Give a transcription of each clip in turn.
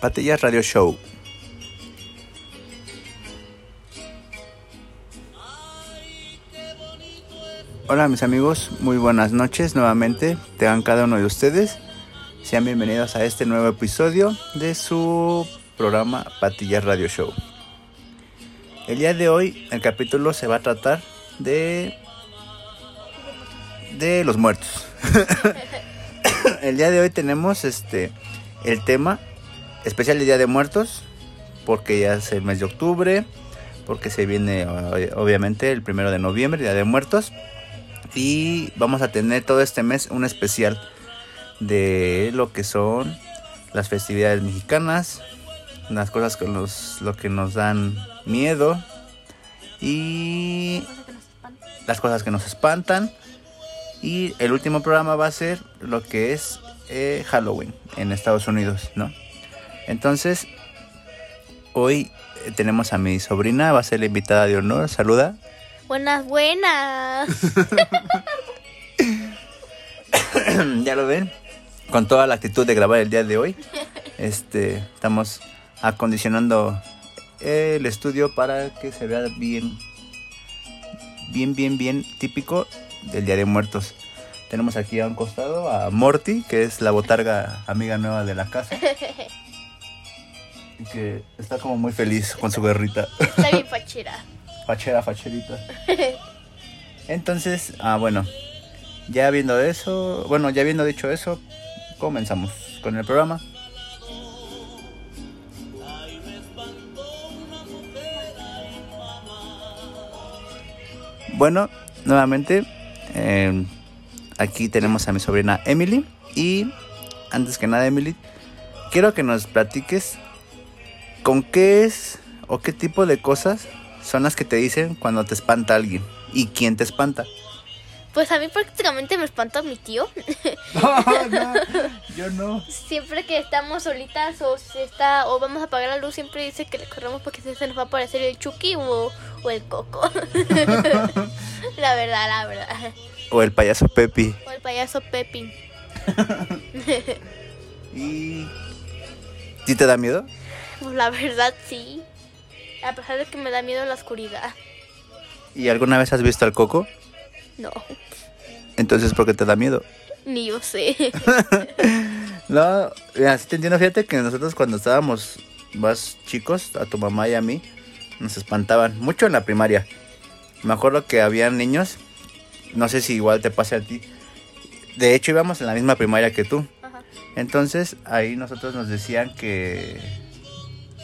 Patillas Radio Show. Hola mis amigos, muy buenas noches nuevamente. Tengan cada uno de ustedes. Sean bienvenidos a este nuevo episodio de su programa Patillas Radio Show. El día de hoy el capítulo se va a tratar de de los muertos. el día de hoy tenemos este el tema especial de Día de Muertos, porque ya es el mes de octubre, porque se viene obviamente el primero de noviembre, Día de Muertos, y vamos a tener todo este mes un especial de lo que son las festividades mexicanas, las cosas que nos, lo que nos dan miedo y las cosas que nos espantan. Y el último programa va a ser lo que es eh, Halloween en Estados Unidos, ¿no? Entonces, hoy eh, tenemos a mi sobrina, va a ser la invitada de honor. Saluda. Buenas, buenas. ya lo ven, con toda la actitud de grabar el día de hoy. Este, estamos acondicionando el estudio para que se vea bien, bien, bien, bien típico del Día de Muertos. Tenemos aquí a un costado a Morty, que es la botarga amiga nueva de la casa. Y que está como muy feliz con su guerrita. Está bien fachera. Fachera, facherita. Entonces, ah, bueno, ya viendo eso, bueno, ya habiendo dicho eso, comenzamos con el programa. Bueno, nuevamente, eh, aquí tenemos a mi sobrina Emily. Y antes que nada, Emily, quiero que nos platiques con qué es o qué tipo de cosas son las que te dicen cuando te espanta alguien y quién te espanta. Pues a mí prácticamente me espanta mi tío. no, yo no. Siempre que estamos solitas o se está o vamos a apagar la luz, siempre dice que le corremos porque se nos va a aparecer el Chucky o, o el Coco. la verdad, la verdad. O el payaso Pepi. O el payaso Pepi. ¿Y ¿Sí te da miedo? Pues la verdad sí. A pesar de que me da miedo la oscuridad. ¿Y alguna vez has visto al coco? No, Entonces, ¿por qué te da miedo? ni yo sé. No, mira, sí te entiendo. Fíjate que nosotros cuando estábamos más chicos, a tu mamá y a mí, nos espantaban mucho en la primaria. Me acuerdo que había niños, no sé si igual te pase a ti. De hecho, íbamos en la misma primaria que tú. Ajá. Entonces, ahí nosotros nos decían que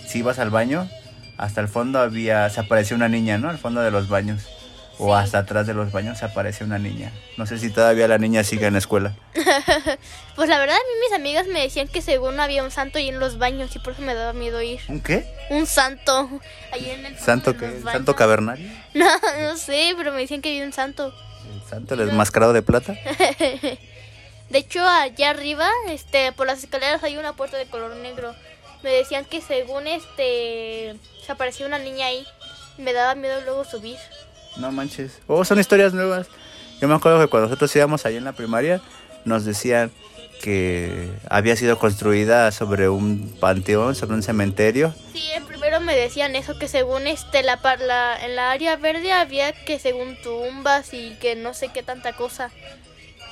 si ibas al baño, hasta el fondo había, se aparecía una niña, ¿no? Al fondo de los baños. O Sí. hasta atrás de los baños aparece una niña. No sé si todavía la niña sigue en la escuela. Pues la verdad a mí mis amigas me decían que según había un santo ahí en los baños y por eso me daba miedo ir. ¿Un qué? Un santo ahí en el ¿Santo qué? los ¿El baños. ¿Santo cavernario? No, no sé, pero me decían que había un santo. ¿El santo el enmascarado de plata? De hecho, allá arriba, este, por las escaleras hay una puerta de color negro. Me decían que según este se aparecía una niña ahí, me daba miedo luego subir. No manches. Oh, son historias nuevas. Yo me acuerdo que cuando nosotros íbamos ahí en la primaria, nos decían que había sido construida sobre un panteón, sobre un cementerio. Sí, en primero me decían eso que según este la, en la área verde había que según tumbas y que no sé qué tanta cosa.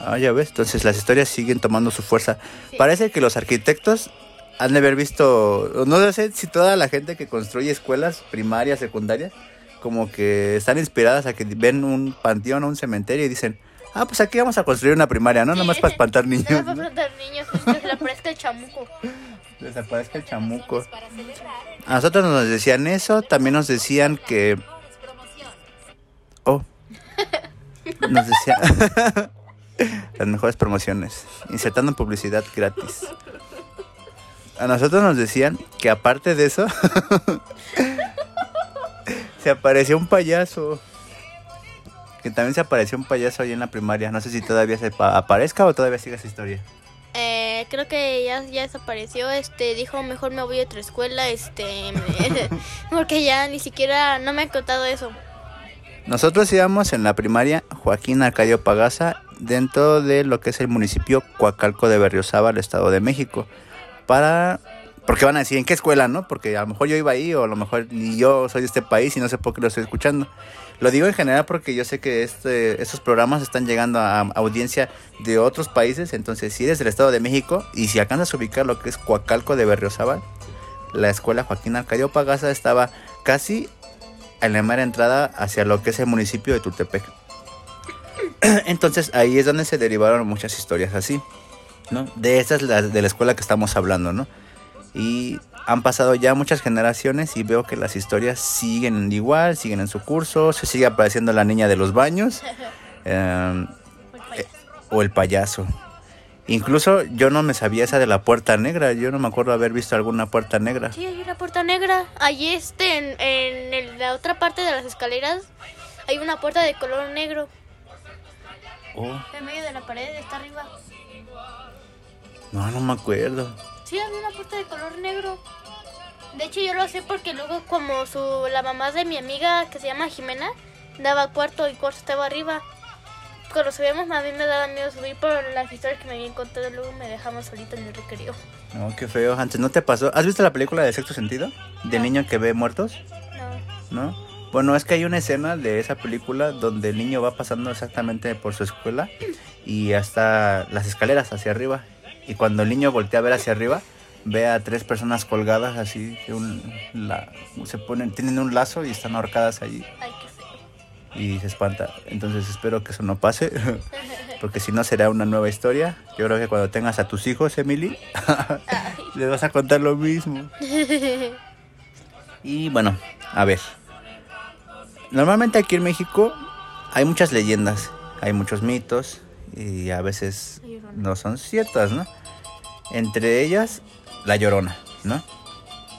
Ah, ya ves. Entonces las historias siguen tomando su fuerza. Sí. Parece que los arquitectos han de haber visto, no sé si toda la gente que construye escuelas primarias, secundarias, como que están inspiradas a que ven un panteón o un cementerio y dicen, Ah, pues aquí vamos a construir una primaria, ¿no? Nomás para espantar niños. Nada para ¿no? espantar niños, que se le aparezca el chamuco. Desaparezca el chamuco. A nosotros nos decían eso, también nos decían que... Oh. Nos decían... Las mejores promociones. Insertando publicidad gratis. A nosotros nos decían que aparte de eso... se apareció un payaso. Que también se apareció un payaso ahí en la primaria. No sé si todavía se pa- aparezca o todavía sigue esa historia. Eh, creo que ya, ya desapareció. Este dijo mejor me voy a otra escuela. Este, porque ya ni siquiera no me han contado eso. Nosotros íbamos en la primaria Joaquín Arcadio Pagaza dentro de lo que es el municipio Coacalco de Berriozábal, Estado de México. Para... Porque van a decir, ¿en qué escuela, no? Porque a lo mejor yo iba ahí o a lo mejor ni yo soy de este país y no sé por qué lo estoy escuchando. Lo digo en general porque yo sé que este, estos programas están llegando a, a audiencia de otros países. Entonces, si eres del Estado de México y si alcanzas a ubicar lo que es Coacalco de Berriozábal, la escuela Joaquín Arcadio Pagaza estaba casi en la mera entrada hacia lo que es el municipio de Tultepec. Entonces ahí es donde se derivaron muchas historias así, ¿no? De estas de la escuela que estamos hablando, ¿no? Y han pasado ya muchas generaciones y veo que las historias siguen igual, siguen en su curso, se sigue apareciendo la niña de los baños eh, eh, o el payaso. Incluso yo no me sabía esa de la puerta negra, yo no me acuerdo haber visto alguna puerta negra. Sí, hay una puerta negra. Allí este, en, en el- la otra parte de las escaleras, hay una puerta de color negro. Oh, En medio de la pared, está arriba. no, no me acuerdo. Sí, había una puerta de color negro. De hecho, yo lo sé porque luego, como su la mamá de mi amiga que se llama Jimena, daba cuarto y cuarto estaba arriba. Cuando subíamos, a mí me daba miedo subir por las historias que me habían contado. Luego me dejamos solita en el recreo. No, qué feo. Antes no te pasó. ¿Has visto la película de Sexto Sentido? De No. niño que ve muertos, No. ¿no? Bueno, es que hay una escena de esa película donde el niño va pasando exactamente por su escuela y hasta las escaleras hacia arriba. Y cuando el niño voltea a ver hacia arriba, ve a tres personas colgadas así, un, la, se ponen, tienen un lazo y están ahorcadas allí Ay, qué feo. y se espanta. Entonces espero que eso no pase, porque si no será una nueva historia. Yo creo que cuando tengas a tus hijos, Emily, les vas a contar lo mismo. Y bueno, a ver. Normalmente aquí en México hay muchas leyendas, hay muchos mitos y a veces no son ciertas, ¿no? Entre ellas, La Llorona, ¿no?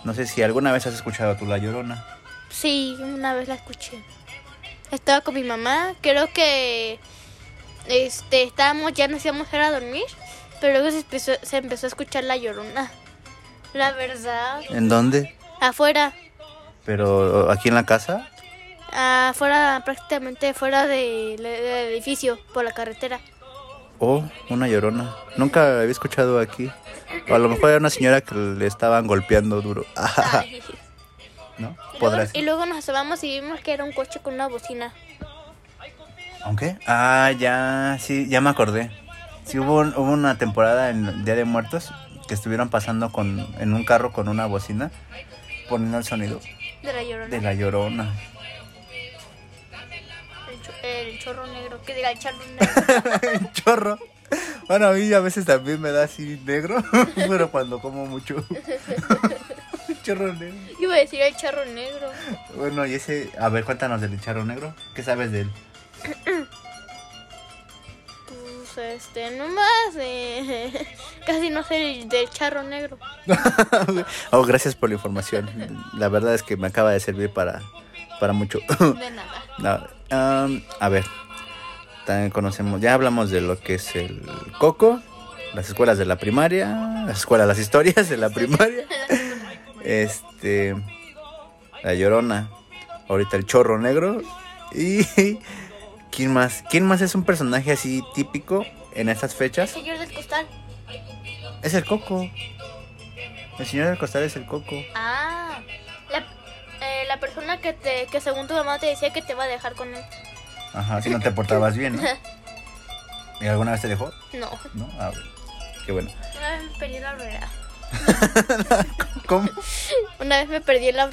No sé si alguna vez has escuchado tú La Llorona. Sí, una vez la escuché. Estaba con mi mamá, creo que este estábamos, ya nos íbamos a ir a dormir, pero luego se empezó, se empezó a escuchar la llorona. La verdad, ¿En dónde? afuera, Pero aquí en la casa. afuera, prácticamente fuera de- del edificio, por la carretera. Oh, una llorona. Nunca había escuchado aquí. O a lo mejor era una señora que le estaban golpeando duro. ¿No? Y, luego, Podrá y luego nos asomamos y vimos que era un coche con una bocina. ¿Aunque? Ah, ya, sí, ya me acordé. Sí, hubo, hubo una temporada en Día de Muertos que estuvieron pasando con, en un carro con una bocina poniendo el sonido De la llorona. de la llorona. El, cho- el chorro negro, que diga el charro negro. El chorro. Bueno, a mí a veces también me da así negro, pero cuando como mucho. Chorro negro. Iba a decir el charro negro. Bueno, y ese, a ver, cuéntanos del charro negro. ¿Qué sabes de él? Pues este, nomás, eh, casi no sé del, del charro negro. oh, gracias por la información. La verdad es que me acaba de servir para, para mucho. De nada. A ver, también conocemos, ya hablamos de lo que es el coco, las escuelas de la primaria, las escuelas, las historias de la primaria, este, la llorona, ahorita el chorro negro y quién más, quién más es un personaje así típico en estas fechas, Señor del costal. es el coco, el señor del costal es el coco. Ah, eh, la persona que, te, que según tu mamá te decía que te va a dejar con él. Ajá, si no te portabas bien, ¿no? ¿Y alguna vez te dejó? No, ¿No? Ah, bueno. qué bueno. una vez me perdí en la horrera. ¿Cómo? Una vez me perdí en la.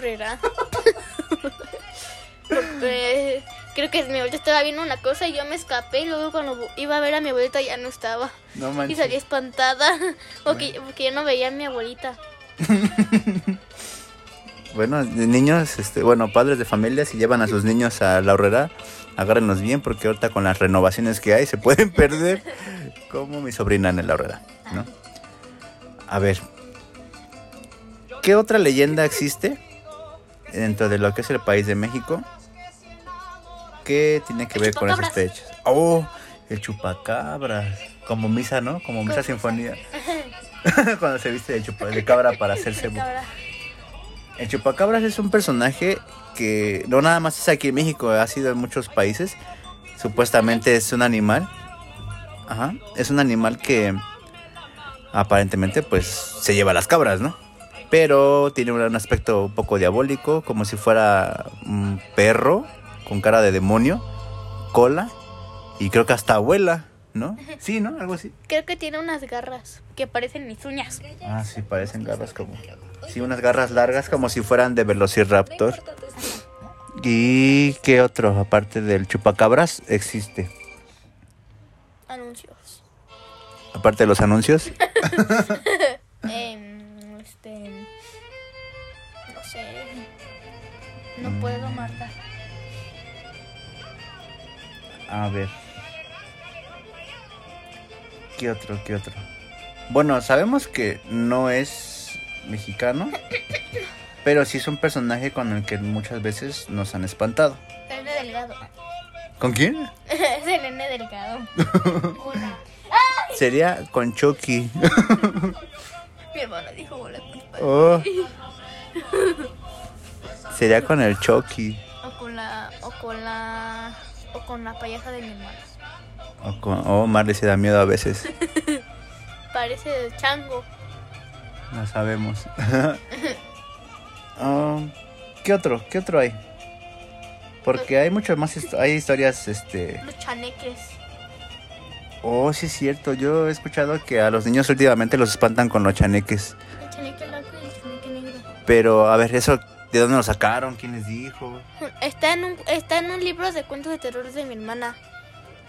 Porque creo que mi abuelita estaba viendo una cosa y yo me escapé y luego cuando iba a ver a mi abuelita ya no estaba. No Y manches. salí espantada porque, porque yo no veía a mi abuelita. Bueno, niños, este, bueno, padres de familia, si llevan a sus niños a la horrera, agárrenlos bien porque ahorita con las renovaciones que hay se pueden perder como mi sobrina en la horrera, ¿no? A ver, ¿qué otra leyenda existe dentro de lo que es el país de México? ¿Qué tiene que ver con esos fechas? Oh, el chupacabras, como misa, ¿no? Como misa sinfonía. Cuando se viste de, chupa, de cabra para hacerse... El chupacabras es un personaje que no nada más es aquí en México, ha sido en muchos países. Supuestamente es un animal. Ajá. Es un animal que aparentemente pues se lleva las cabras, ¿no? Pero tiene un aspecto un poco diabólico, como si fuera un perro con cara de demonio, cola y creo que hasta abuela, ¿no? Sí, ¿no? Algo así. Creo que tiene unas garras que parecen mis uñas. Ah, sí, parecen garras como... Sí, unas garras largas como si fueran de Velociraptor. ¿Y qué otro, aparte del chupacabras, existe? Anuncios. Aparte de los anuncios. Em, este. No sé. No puedo, Marta. A ver. ¿Qué otro, qué otro? Bueno, sabemos que no es mexicano, pero sí es un personaje con el que muchas veces nos han espantado. El nene delgado. ¿Con quién? es el nene delgado. Sería con Chucky. Mi hermano dijo hola. Oh. Sería con el Chucky. O con la. O con la. O con la payasa de mi hermana. O con, oh, Marley se da miedo a veces. Parece de chango. No sabemos. Ah, ¿Qué otro? ¿Qué otro hay? Porque hay muchas más hay historias, este... Los chaneques. Oh, sí es cierto. Yo he escuchado que a los niños últimamente los espantan con los chaneques. El chaneque blanco y el chaneque negro. Pero, a ver, eso, ¿de dónde lo sacaron? ¿Quién les dijo? Está en un, está en un libro de cuentos de terror de mi hermana.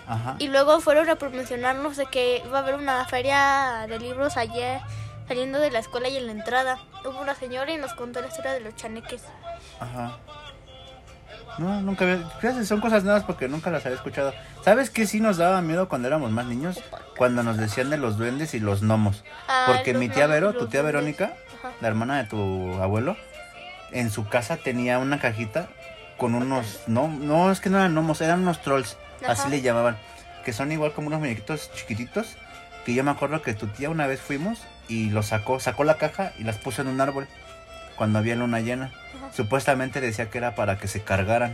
Ajá. Y luego fueron a promocionarnos de que iba a haber una feria de libros ayer saliendo de la escuela y en la entrada. Hubo una señora y nos contó la historia de los chaneques. Ajá. No, nunca había... fíjate, Son cosas nuevas porque nunca las había escuchado. ¿Sabes qué sí nos daba miedo cuando éramos más niños? Cuando nos decían de los duendes y los gnomos. Ah, Porque mi tía Vero, tu tía. Verónica, la hermana de tu abuelo, en su casa tenía una cajita con unos... No, no, es que no eran gnomos, eran unos trolls. Así le llamaban. Que son igual como unos muñequitos chiquititos. Que yo me acuerdo que tu tía una vez fuimos y los sacó, sacó la caja y las puso en un árbol. Cuando había luna llena. Ajá. Supuestamente decía que era para que se cargaran.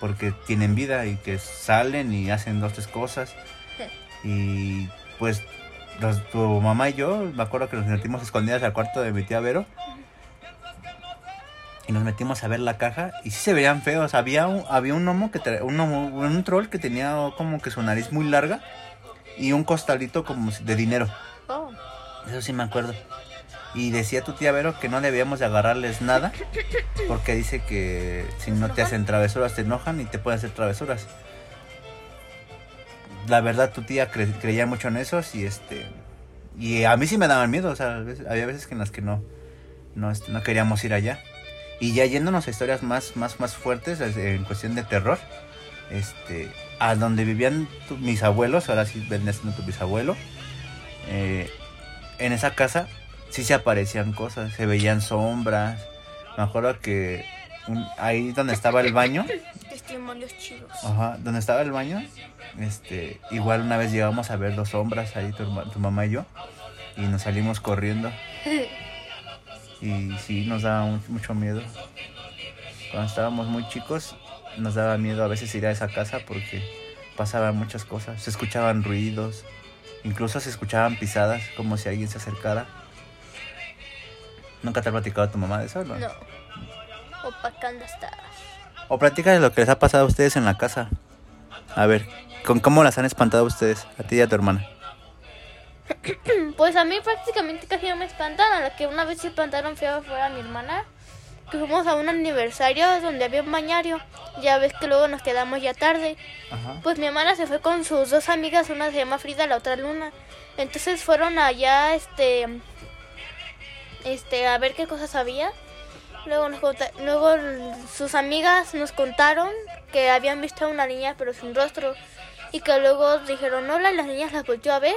Porque tienen vida y que salen y hacen dos, tres cosas. Y pues los- tu mamá y yo, me acuerdo que nos metimos escondidas al cuarto de mi tía Vero. Y nos metimos a ver la caja y sí se veían feos. Había un, había un gnomo que tra- un, gnomo- un troll que tenía como que su nariz muy larga y un costalito como de dinero. Oh. Eso sí me acuerdo. Y decía tu tía Vero que no debíamos de agarrarles nada porque dice que si no te hacen travesuras te enojan y te pueden hacer travesuras. La verdad tu tía cre- creía mucho en esos y este y a mí sí me daban miedo, o sea, había veces que en las que no no, este, no queríamos ir allá. Y ya yéndonos a historias más más más fuertes es- en cuestión de terror, este a donde vivían tu- mis abuelos, ahora sí vendría siendo tu bisabuelo. eh, en esa casa sí se aparecían cosas, se veían sombras. Me acuerdo que un- ahí donde estaba el baño, Testimonios chidos. ajá, donde estaba el baño, este, igual una vez llegamos a ver dos sombras ahí tu, tu mamá y yo y nos salimos corriendo. Y sí, nos daba mu- mucho miedo. Cuando estábamos muy chicos, nos daba miedo a veces ir a esa casa porque pasaban muchas cosas, se escuchaban ruidos, incluso se escuchaban pisadas como si alguien se acercara. ¿Nunca te ha platicado tu mamá de eso? No. No. Opacando estás. O platica de lo que les ha pasado a ustedes en la casa. A ver, ¿con cómo las han espantado ustedes? A ti y a tu hermana. Pues a mí prácticamente casi no me espantan. A la que una vez se espantaron feo fue a mi hermana. que fuimos a un aniversario donde había un bañario. Ya ves que luego nos quedamos ya tarde. Ajá. Pues mi hermana se fue con sus dos amigas, una se llama Frida, la otra Luna. Entonces fueron allá, este, este, a ver qué cosas había. Luego, nos luego sus amigas nos contaron que habían visto a una niña pero sin rostro. Y que luego dijeron hola y las niñas las volvió a ver.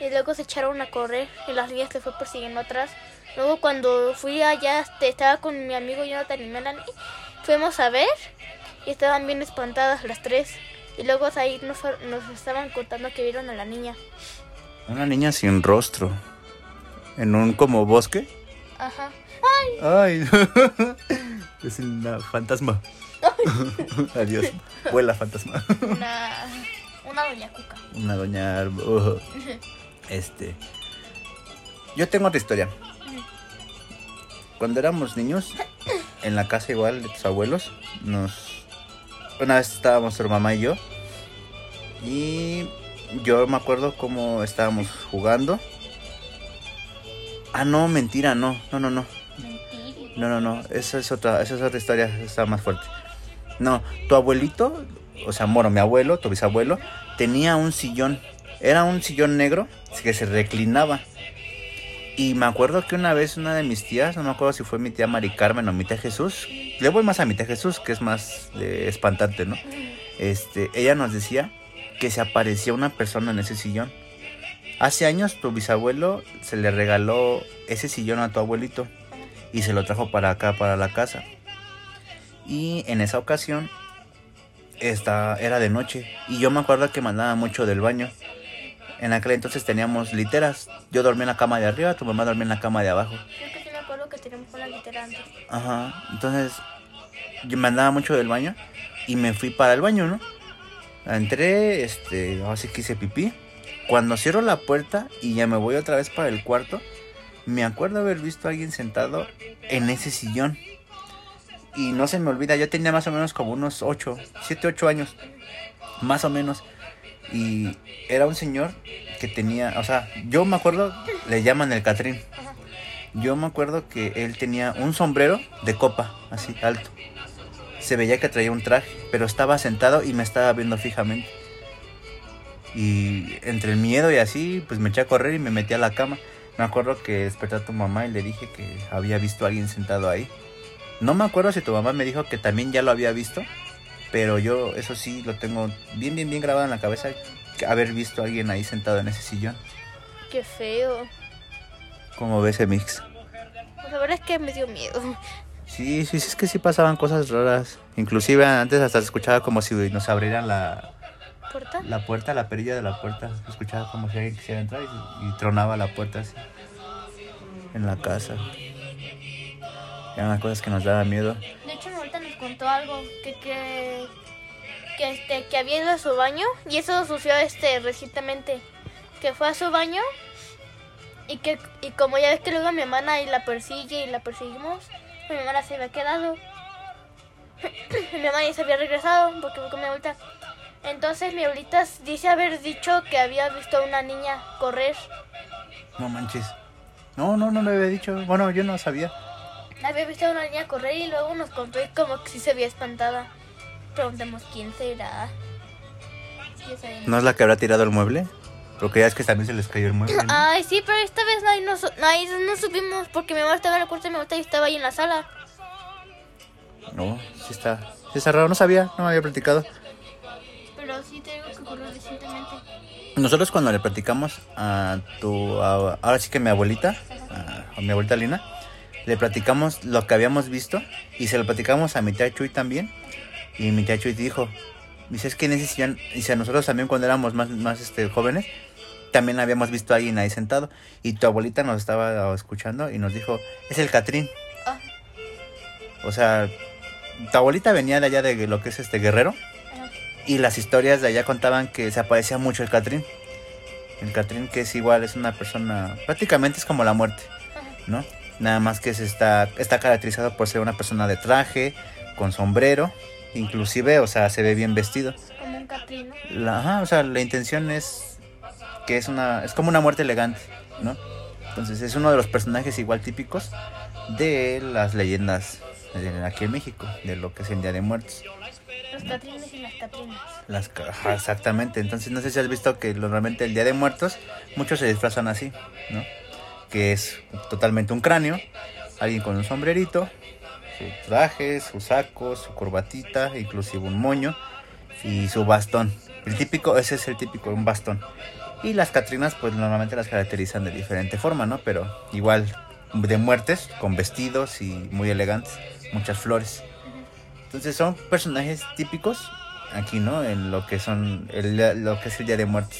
Y luego se echaron a correr y las niñas se fue persiguiendo atrás. Luego cuando fui allá, este, estaba con mi amigo Jonathan y Melanie. Fuimos a ver y estaban bien espantadas las tres. Y luego ahí nos, nos estaban contando que vieron a la niña. Una niña sin rostro. En un como bosque. Ajá. Ay. es una fantasma. Adiós. Vuela fantasma. Una, una doña Cuca. Una doña. Este. Yo tengo otra historia. Cuando éramos niños, en la casa igual de tus abuelos, nos. Una vez estábamos tu mamá y yo. Y yo me acuerdo cómo estábamos jugando. Ah, no, mentira, no, no, no, no. No, no, no, esa es otra, esa es otra historia, está más fuerte. No, tu abuelito, o sea, bueno, mi abuelo, tu bisabuelo, tenía un sillón. Era un sillón negro que se reclinaba. Y me acuerdo que una vez una de mis tías, no me acuerdo si fue mi tía Mari Carmen o mi tía Jesús, le voy más a mi tía Jesús, que es más eh, espantante, ¿no? Este, ella nos decía que se aparecía una persona en ese sillón. Hace años tu bisabuelo se le regaló ese sillón a tu abuelito y se lo trajo para acá, para la casa. Y en esa ocasión esta, era de noche y yo me acuerdo que mandaba mucho del baño. En aquel entonces teníamos literas. Yo dormía en la cama de arriba, tu mamá dormía en la cama de abajo. Creo que sí me acuerdo que teníamos una litera antes. Ajá. Entonces yo me andaba mucho del baño y me fui para el baño, ¿no? Entré, este, así que hice pipí. Cuando cierro la puerta y ya me voy otra vez para el cuarto, me acuerdo haber visto a alguien sentado en ese sillón. Y no se me olvida, yo tenía más o menos como unos 8, 7, 8 años. Más o menos. Y era un señor que tenía, o sea, yo me acuerdo, le llaman el Catrín. Yo me acuerdo que él tenía un sombrero de copa, así, alto. Se veía que traía un traje, pero estaba sentado y me estaba viendo fijamente. Y entre el miedo y así, pues me eché a correr y me metí a la cama. Me acuerdo que desperté a tu mamá y le dije que había visto a alguien sentado ahí. No me acuerdo si tu mamá me dijo que también ya lo había visto, pero yo eso sí lo tengo bien, bien, bien grabado en la cabeza, haber visto a alguien ahí sentado en ese sillón. Qué feo. ¿Cómo ves, mix? Pues la verdad es que me dio miedo. Sí, sí, sí, es que sí pasaban cosas raras. Inclusive antes hasta se escuchaba como si nos abrieran la, ¿Puerta? la puerta, la perilla de la puerta. Se escuchaba como si alguien quisiera entrar y, y tronaba la puerta así. En la casa. Eran las cosas que nos daban miedo. Algo que que que este que había ido a su baño y eso sucedió este recientemente que fue a su baño y que y como ya ves que luego mi hermana y la persigue y la perseguimos, mi hermana se había quedado. mi hermana ya se había regresado porque fue con mi abuelita. Entonces mi abuelita dice haber dicho que había visto a una niña correr. No manches. No, no, no me había dicho. Bueno, yo no sabía. Había visto a una niña correr y luego nos contó y como que sí se veía espantada. Preguntemos quién será. ¿No es la que habrá tirado el mueble? Porque ya es que también se les cayó el mueble. ¿no? Ay, sí, pero esta vez no, no, no, no supimos porque mi mamá estaba en el cuarto y mi mamá estaba ahí en la sala. No, sí está. Sí está raro, no sabía, no me había platicado. Pero sí te digo que ocurrió recientemente. Nosotros cuando le platicamos a tu, a- ahora sí que mi abuelita, a, a mi abuelita Lina, le platicamos lo que habíamos visto y se lo platicamos a mi tía Chuy también. Y mi tía Chuy dijo, dice, es que en ese sillón, dice, a nosotros también cuando éramos más, más este, jóvenes, también habíamos visto a alguien ahí sentado. Y tu abuelita nos estaba escuchando y nos dijo, es el Catrín. Ah. O sea, tu abuelita venía de allá de lo que es este guerrero. Ajá. Y las historias de allá contaban que se aparecía mucho el Catrín. El Catrín que es igual, es una persona, prácticamente es como la muerte, ¿no? Nada más que se está, está caracterizado por ser una persona de traje, con sombrero, inclusive, o sea, se ve bien vestido. Como un catrino. La, ajá, o sea, la intención es que es una, es como una muerte elegante, ¿no? Entonces es uno de los personajes igual típicos de las leyendas aquí en México, de lo que es el Día de Muertos. Los catrines y las catrinas. Las, ajá, exactamente, entonces no sé si has visto que normalmente el Día de Muertos muchos se disfrazan así, ¿no? Que es totalmente un cráneo, alguien con un sombrerito, su traje, su saco, su corbatita, inclusive un moño y su bastón. El típico, ese es el típico, un bastón. Y las Catrinas pues normalmente las caracterizan de diferente forma, ¿no? Pero igual de muertes, con vestidos y muy elegantes, muchas flores. Entonces son personajes típicos aquí, ¿no? En lo que son el- lo que es el Día de Muertos.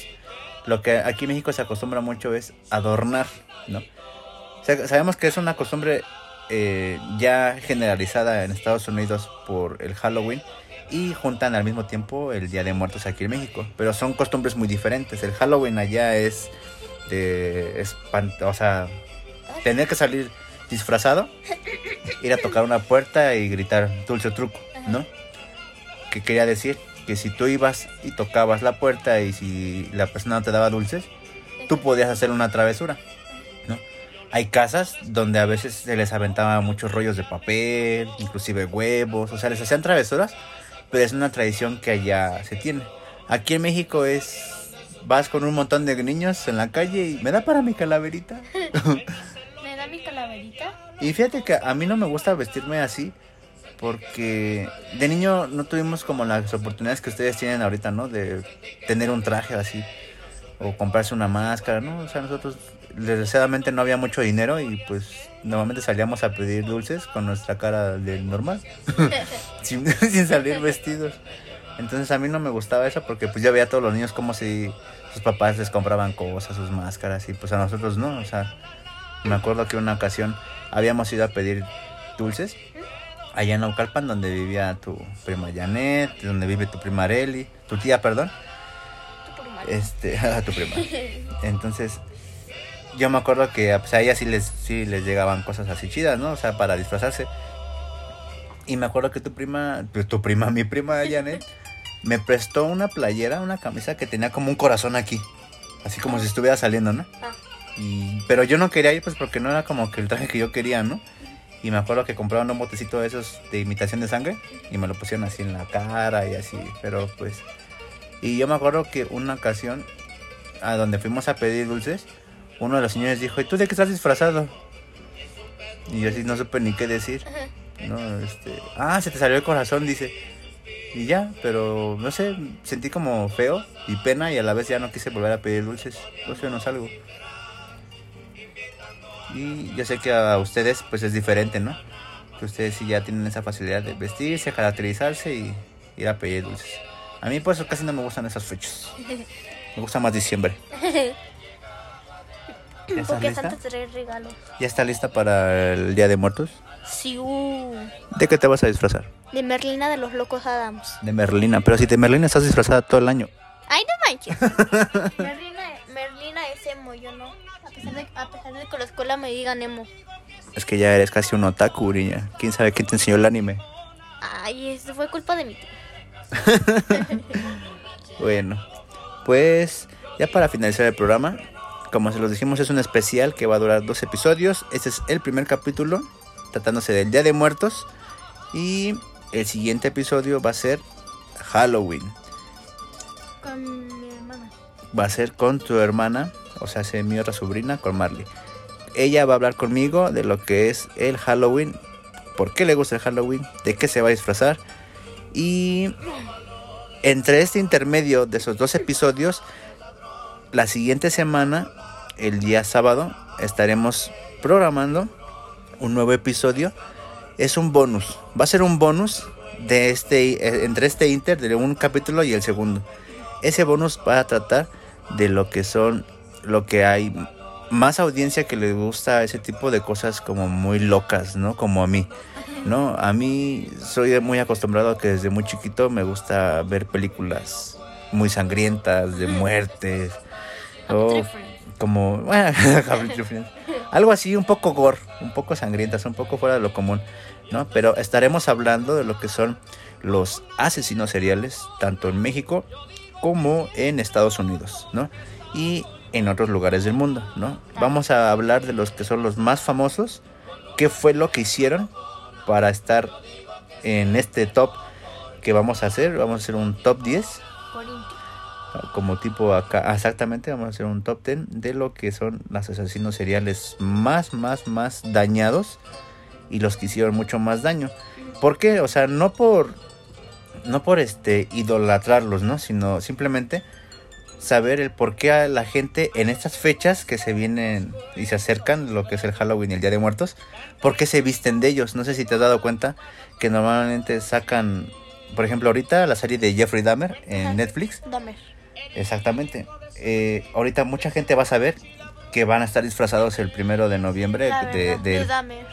Lo que aquí en México se acostumbra mucho es adornar, ¿no? O sea, sabemos que es una costumbre eh, ya generalizada en Estados Unidos por el Halloween y juntan al mismo tiempo el Día de Muertos aquí en México, pero son costumbres muy diferentes. El Halloween allá es de espant- o sea, tener que salir disfrazado, ir a tocar una puerta y gritar dulce truco, ¿no? Que quería decir que si tú ibas y tocabas la puerta y si la persona no te daba dulces, tú podías hacer una travesura, ¿no? Hay casas donde a veces se les aventaban muchos rollos de papel, inclusive huevos, o sea, les hacían travesuras, pero es una tradición que allá se tiene. Aquí en México es vas con un montón de niños en la calle y me da para mi calaverita. ¿Me da mi calaverita? Y fíjate que a mí no me gusta vestirme así porque de niño no tuvimos como las oportunidades que ustedes tienen ahorita, ¿no? De tener un traje así o comprarse una máscara, ¿no? O sea, nosotros desgraciadamente no había mucho dinero y pues normalmente salíamos a pedir dulces con nuestra cara de normal, sin, sin salir vestidos. Entonces a mí no me gustaba eso porque pues yo veía a todos los niños como si sus papás les compraban cosas, sus máscaras y pues a nosotros no, o sea, me acuerdo que una ocasión habíamos ido a pedir dulces allá en Naucalpan donde vivía tu prima Janet, donde vive tu prima Areli, tu tía, perdón, Tu prima. este, a tu prima. Entonces, yo me acuerdo que pues, a ella sí les, sí les llegaban cosas así chidas, ¿no? O sea, para disfrazarse. Y me acuerdo que tu prima, tu, tu prima, mi prima Janet, me prestó una playera, una camisa que tenía como un corazón aquí. Así como si estuviera saliendo, ¿no? Ah. Y, pero yo no quería ir pues porque no era como que el traje que yo quería, ¿no? Y me acuerdo que compraron un botecito de esos de imitación de sangre y me lo pusieron así en la cara y así, pero pues... Y yo me acuerdo que una ocasión a donde fuimos a pedir dulces, uno de los señores dijo, ¿y tú de qué estás disfrazado? Y yo así no supe ni qué decir. No, este, ah, se te salió el corazón, dice. Y ya, pero no sé, sentí como feo y pena y a la vez ya no quise volver a pedir dulces. Pues yo no salgo. Y yo sé que a ustedes pues es diferente, ¿no? Que ustedes sí ya tienen esa facilidad de vestirse, caracterizarse y ir a pedir dulces. A mí pues casi no me gustan esas fechas. Me gusta más diciembre. ¿Ya estás Porque lista? Santa trae regalos. ¿Ya está lista para el Día de Muertos? Sí, uh. ¿De qué te vas a disfrazar? De Merlina de los Locos Adams. De Merlina. Pero si de Merlina estás disfrazada todo el año. ¡Ay, no manches! Merlina, Merlina es emo, yo no. A pesar, de, a pesar de que la escuela me digan emo. Es que ya eres casi un otaku, niña. ¿Quién sabe quién te enseñó el anime? Ay, eso fue culpa de mi tío. Bueno, pues ya para finalizar el programa, como se los dijimos, es un especial que va a durar dos episodios. Este es el primer capítulo, tratándose del Día de Muertos. Y el siguiente episodio va a ser Halloween. Con mi hermana. Va a ser con tu hermana, o sea, es mi otra sobrina, con Marley. Ella va a hablar conmigo de lo que es el Halloween, por qué le gusta el Halloween, de qué se va a disfrazar. Y entre este intermedio de esos dos episodios, la siguiente semana, el día sábado, estaremos programando un nuevo episodio. Es un bonus. Va a ser un bonus de este eh, entre este inter de un capítulo y el segundo. Ese bonus va a tratar de lo que son lo que hay más audiencia que le gusta ese tipo de cosas como muy locas, ¿no? Como a mí. No, a mí soy muy acostumbrado a que desde muy chiquito me gusta ver películas muy sangrientas, de muertes. o como, bueno, algo así, un poco gore, un poco sangrientas, un poco fuera de lo común, ¿no? Pero estaremos hablando de lo que son los asesinos seriales, tanto en México como en Estados Unidos, ¿no? Y en otros lugares del mundo, ¿no? Vamos a hablar de los que son los más famosos, qué fue lo que hicieron para estar en este top que vamos a hacer. Vamos a hacer un top 10 como tipo acá, exactamente, vamos a hacer un top 10 de lo que son los asesinos seriales más, más, más dañados y los que hicieron mucho más daño. ¿Por qué? O sea, no por, no por este, idolatrarlos, ¿no? Sino simplemente saber el por qué a la gente en estas fechas que se vienen y se acercan, lo que es el Halloween y el Día de Muertos, por qué se visten de ellos. No sé si te has dado cuenta que normalmente sacan, por ejemplo, ahorita la serie de Jeffrey Dahmer en Netflix. Dahmer. Exactamente. Eh, ahorita mucha gente va a saber que van a estar disfrazados el primero de noviembre de, de- de Dahmer.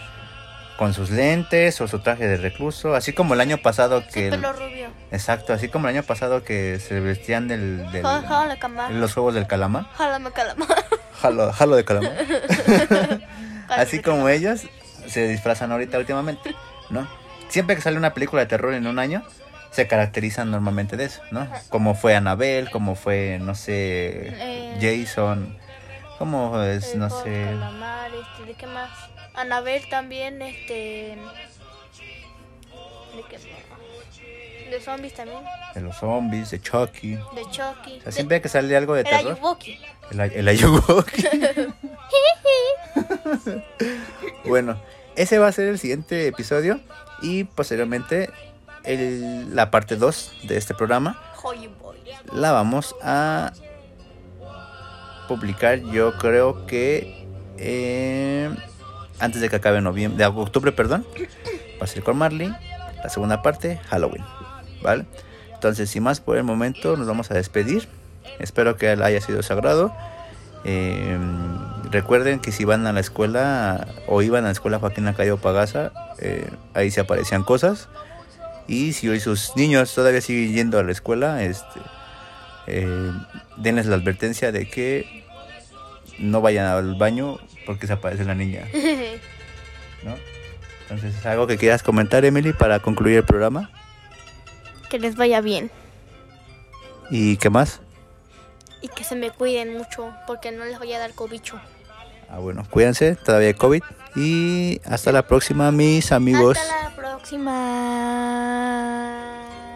Con sus lentes o su traje de recluso, así como el año pasado Su que el- pelo rubio. exacto, así como el año pasado que se vestían del, del- calamar. los juegos del calamar, Jálame calamar. jalo, jalo de calamar, así como ellos se disfrazan ahorita últimamente, ¿no? Siempre que sale una película de terror en un año se caracterizan normalmente de eso, ¿no? Como fue Annabelle, como fue, no sé, Eh. Jason, como es, El no sé, calamar, este, ¿de qué más? Anabel también, este... ¿De qué? De zombies también. de los zombies, de Chucky. De Chucky. O sea, siempre que sale algo de El terror, Ayuwoki. el, el Ayuwoki. bueno, ese va a ser el siguiente episodio y posteriormente el- la parte 2 de este programa la vamos a publicar yo creo que eh, antes de que acabe noviembre, de octubre, perdón, va a ser con Marley, la segunda parte, Halloween, ¿vale? Entonces, sin más por el momento, nos vamos a despedir. Espero que haya sido de su agrado. Eh, recuerden que si van a la escuela o iban a la escuela Joaquín Acayo Pagasa, eh, ahí se aparecían cosas. Y si hoy sus niños todavía siguen yendo a la escuela, este, eh, denles la advertencia de que no vayan al baño porque se aparece la niña, ¿no? Entonces, algo que quieras comentar, Emily, para concluir el programa. que les vaya bien. ¿Y qué más? Y que se me cuiden mucho porque no les vaya a dar cobicho. Ah, bueno, cuídense, todavía hay COVID. Y hasta la próxima, mis amigos. Hasta la próxima.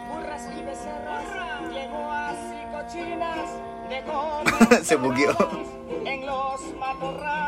Burras y becerras, llegó así cochinas, de Se bugueó. Matorrales.